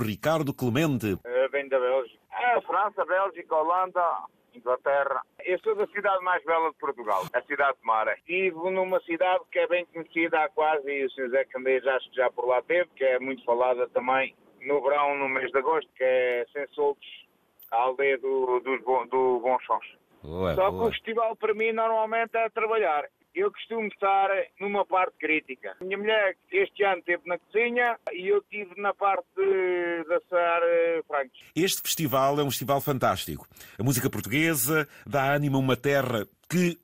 Ricardo Clemente. Uh, vem da Bélgica. É, França, Bélgica, Holanda, Inglaterra. Eu sou da cidade mais bela de Portugal, a cidade de Mara. Estive numa cidade que é bem conhecida há quase, e o Sr. Zé Candeias acho que já por lá teve, que é muito falada também no verão, no mês de agosto, que é Sem Soltos, a aldeia do, do, do Bonchons. Boa, Só boa. que o festival para mim normalmente é trabalhar. Eu costumo estar numa parte crítica. Minha mulher este ano esteve na cozinha e eu estive na parte de assar eh, frangos. Este festival é um festival fantástico. A música portuguesa dá ânimo a uma terra que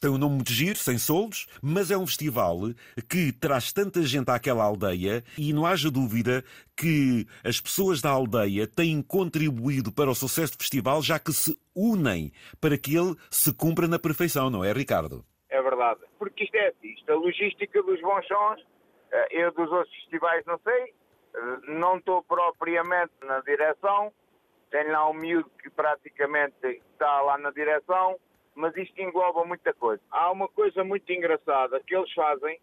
tem um nome de giro, sem soldos, mas é um festival que traz tanta gente àquela aldeia e não haja dúvida que as pessoas da aldeia têm contribuído para o sucesso do festival, já que se unem para que ele se cumpra na perfeição, não é, Ricardo? Porque isto é assim, isto, a logística dos bons sons, eh, eu dos outros festivais não sei, eh, não estou propriamente na direção, tenho lá um miúdo que praticamente está lá na direção, mas isto engloba muita coisa. Há uma coisa muito engraçada que eles fazem,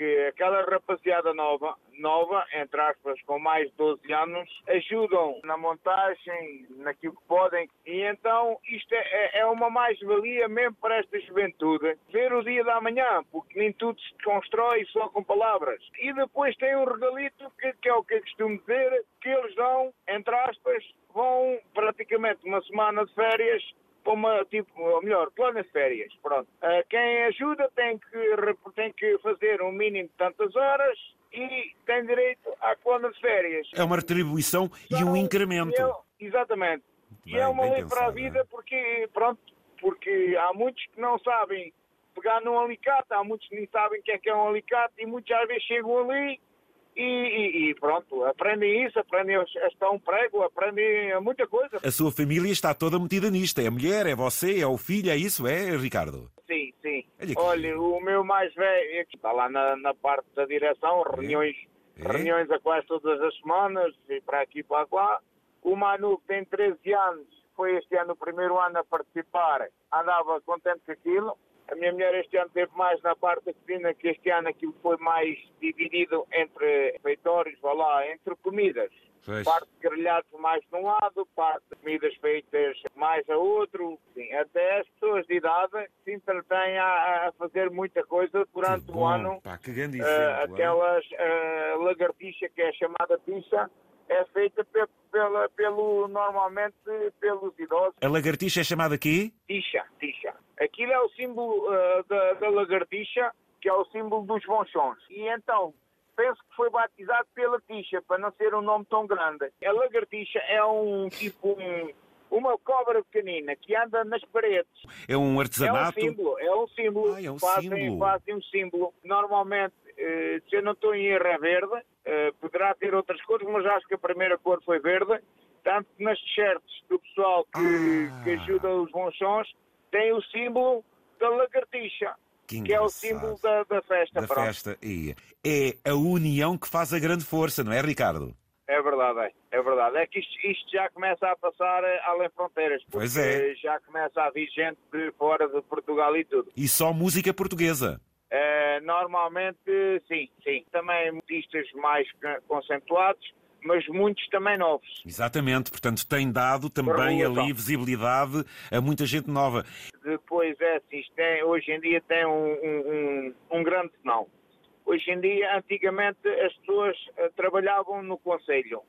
que aquela rapaziada nova, nova, entre aspas, com mais de 12 anos, ajudam na montagem, naquilo que podem. E então isto é, é uma mais-valia mesmo para esta juventude. Ver o dia da manhã, porque nem tudo se constrói só com palavras. E depois tem um regalito, que, que é o que eu costumo dizer, que eles dão, entre aspas, vão praticamente uma semana de férias para uma, tipo, ou melhor, plano de férias. Pronto. Uh, quem ajuda tem que, tem que fazer um mínimo de tantas horas e tem direito à plano de férias. É uma retribuição e um incremento. É, exatamente. Bem, e é uma lei para a vida porque, pronto, porque há muitos que não sabem pegar num alicate, há muitos que nem sabem o que é que é um alicate e muitas vezes chegam ali e, e, e, pronto, aprendem isso, aprendem a estar um prego, aprendem muita coisa. A sua família está toda metida nisto. É a mulher, é você, é o filho, é isso, é, Ricardo? Sim, sim. Olha, o meu mais velho está lá na, na parte da direção, é. reuniões, é. reuniões a quase todas as semanas, e para aqui e para lá. O Manu tem 13 anos, foi este ano o primeiro ano a participar, andava contente com aquilo. A minha mulher este ano teve mais na parte da cozinha, que este ano aquilo foi mais dividido entre feitórios, vá lá, entre comidas. Pois. Parte de grelhados mais de um lado, parte de comidas feitas mais a outro. Sim, até as pessoas de idade se entretêm a, a fazer muita coisa durante o ano. Pá, que grande exemplo, uh, aquelas uh, lagartixa que é chamada picha, é feita pe pela, pelo, normalmente pelos idosos. A lagartixa é chamada aqui? Tixa, tixa. Aquilo é o símbolo uh, da, da, lagartixa, que é o símbolo dos bonchons. E então, penso que foi batizado pela tixa, para não ser um nome tão grande. A lagartixa é um tipo... Um, uma cobra pequenina que anda nas paredes. É um artesanato? É um símbolo, é um símbolo. Ah, é um fazem, símbolo. fazem um símbolo. Normalmente, eh, se eu não estou em erro, é verde. Eh, poderá ter outras cores, mas acho que a primeira cor foi verde. Tanto que nas t-shirts do pessoal que, ah. que ajuda os bons sons, tem o símbolo da lagartixa. Que, que, é o símbolo da, da festa. Da pronto. festa. E é a união que faz a grande força, não é, Ricardo? É verdade, é. É verdade. É que isto, isto já começa a passar eh, além fronteiras. Pois é. Já começa a vir gente de fora de Portugal e tudo. E só música portuguesa. Uh, normalmente, sim, sim. Também artistas mais concentrados, mas muitos também novos. Exatamente, portanto tem dado também ali visibilidade a muita gente nova. Depois é assim, tem, hoje em dia tem um, um, um, grande sinal. Hoje em dia, antigamente, as pessoas uh, trabalhavam no Conselho.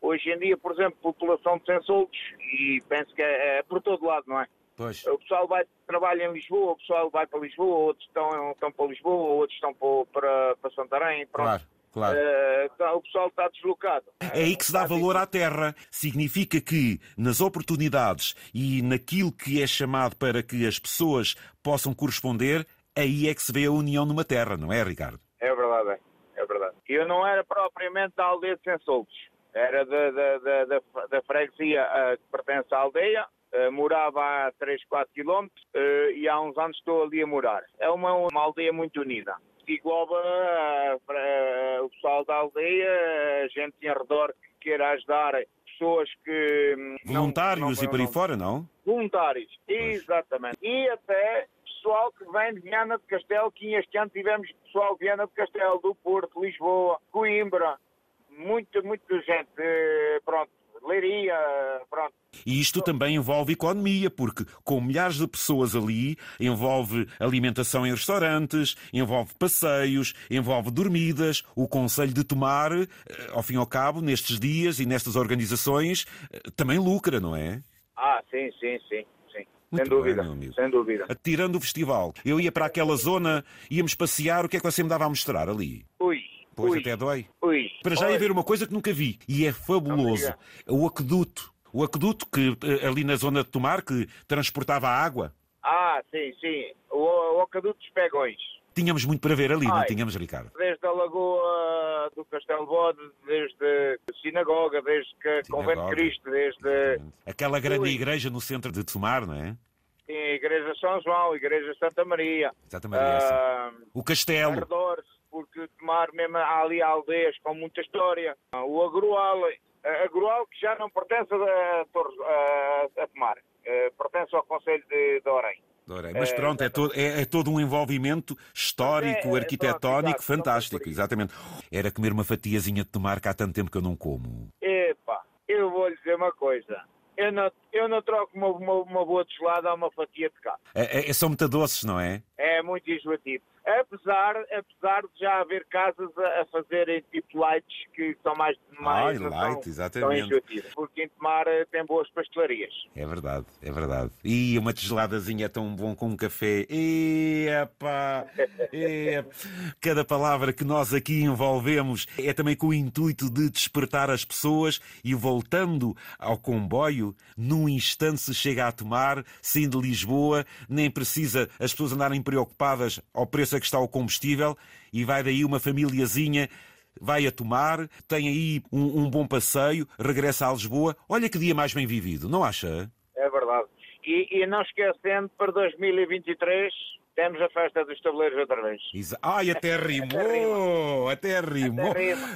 Hoje em dia, por exemplo, população de Sensoltos, e penso que é, é por todo lado, não é? Pois. O pessoal vai trabalha em Lisboa, o pessoal vai para Lisboa, outros estão, estão para Lisboa, outros estão para, para Santarém. Pronto. Claro. Claro. Uh, o pessoal está deslocado. É aí que se dá valor à terra. Significa que nas oportunidades e naquilo que é chamado para que as pessoas possam corresponder, aí é que se vê a união numa terra, não é, Ricardo? É verdade, é, é verdade. Eu não era propriamente da aldeia de Sensoltos. Era da, da, da, da, da freguesia uh, que pertence à aldeia, Uh, morava a 3, 4 quilómetros uh, e há uns anos estou ali a morar. É uma, uma aldeia muito unida. Engloba uh, o pessoal da aldeia, a gente em redor que queira ajudar pessoas que... Hum, Voluntários não, não, e por aí fora, não? Voluntários, pois. exatamente. E até pessoal que vem de Viana de Castelo, que este ano tivemos pessoal de Viana de Castelo, do Porto, Lisboa, Coimbra, muita, muita gente, eh, pronto, leiria, pronto. E isto também envolve economia, porque com milhares de pessoas ali, envolve alimentação em restaurantes, envolve passeios, envolve dormidas. O Conselho de Tomar, eh, ao fim e ao cabo, nestes dias e nestas organizações, eh, também lucra, não é? Ah, sim, sim, sim. Muito sem dúvida, bem, sem dúvida. Tirando o festival, eu ia para aquela zona, íamos passear, o que é que você me dava a mostrar ali? Ui, Pois ui, até dói. ui. Para já ia ver uma coisa que nunca vi, e é fabuloso. O aqueduto. O aqueduto que eh, ali na zona de Tomar, que transportava a água. Ah, sim, sim. O, o Aqueduto dos Pegões. Tínhamos muito para ver ali, não Ai. tínhamos, Ricardo? Desde a Lagoa Castelo Bode, desde a Sinagoga, desde que Convento de. Cristo, desde Aquela grande Ui. igreja no centro de Tomar, não é? sim, a Igreja São João, a Igreja Santa Maria. Santa Maria. Ah, O castelo. arredores, porque Tomar mesmo há ali aldeias com muita história. O Agrual, a Agrual que já não pertence a, a, a Tomar, eh, pertence ao Conselho de, de Orem. Adorei. Mas É, pronto, é todo, é, é todo um envolvimento histórico, É, é, arquitetónico, exato, exato, fantástico, exatamente. Era comer uma fatiazinha de tomar que há tanto tempo que eu não como. Epá, eu vou lhe dizer uma coisa. Eu não, eu não troco uma, uma, uma boa de gelada a uma fatia de cá. É, é- são muito doces, não é? É muito enjoativo. Apesar, apesar de já haver casas a, a fazerem tipo lights que são mais... mais não light, são, exatamente. São. Porque em Tomar eh, tem boas pastelarias. É verdade, é verdade. E uma geladazinha é tão bom com um café. Epá, epá. Cada palavra que nós aqui envolvemos é também com o intuito de despertar as pessoas e voltando ao comboio, num instante se chega a tomar, saindo de Lisboa, nem precisa as pessoas andarem preocupadas ao preço a que está o combustível e vai daí uma famíliazinha vai a tomar, tem aí um, um bom passeio, regressa a Lisboa. Olha que dia mais bem vivido, não acha? É verdade. E, e não esquecendo, para 2023 temos a festa dos tabuleiros outra vez. Exa- Ai, até rimou! Até rimou! Até rima.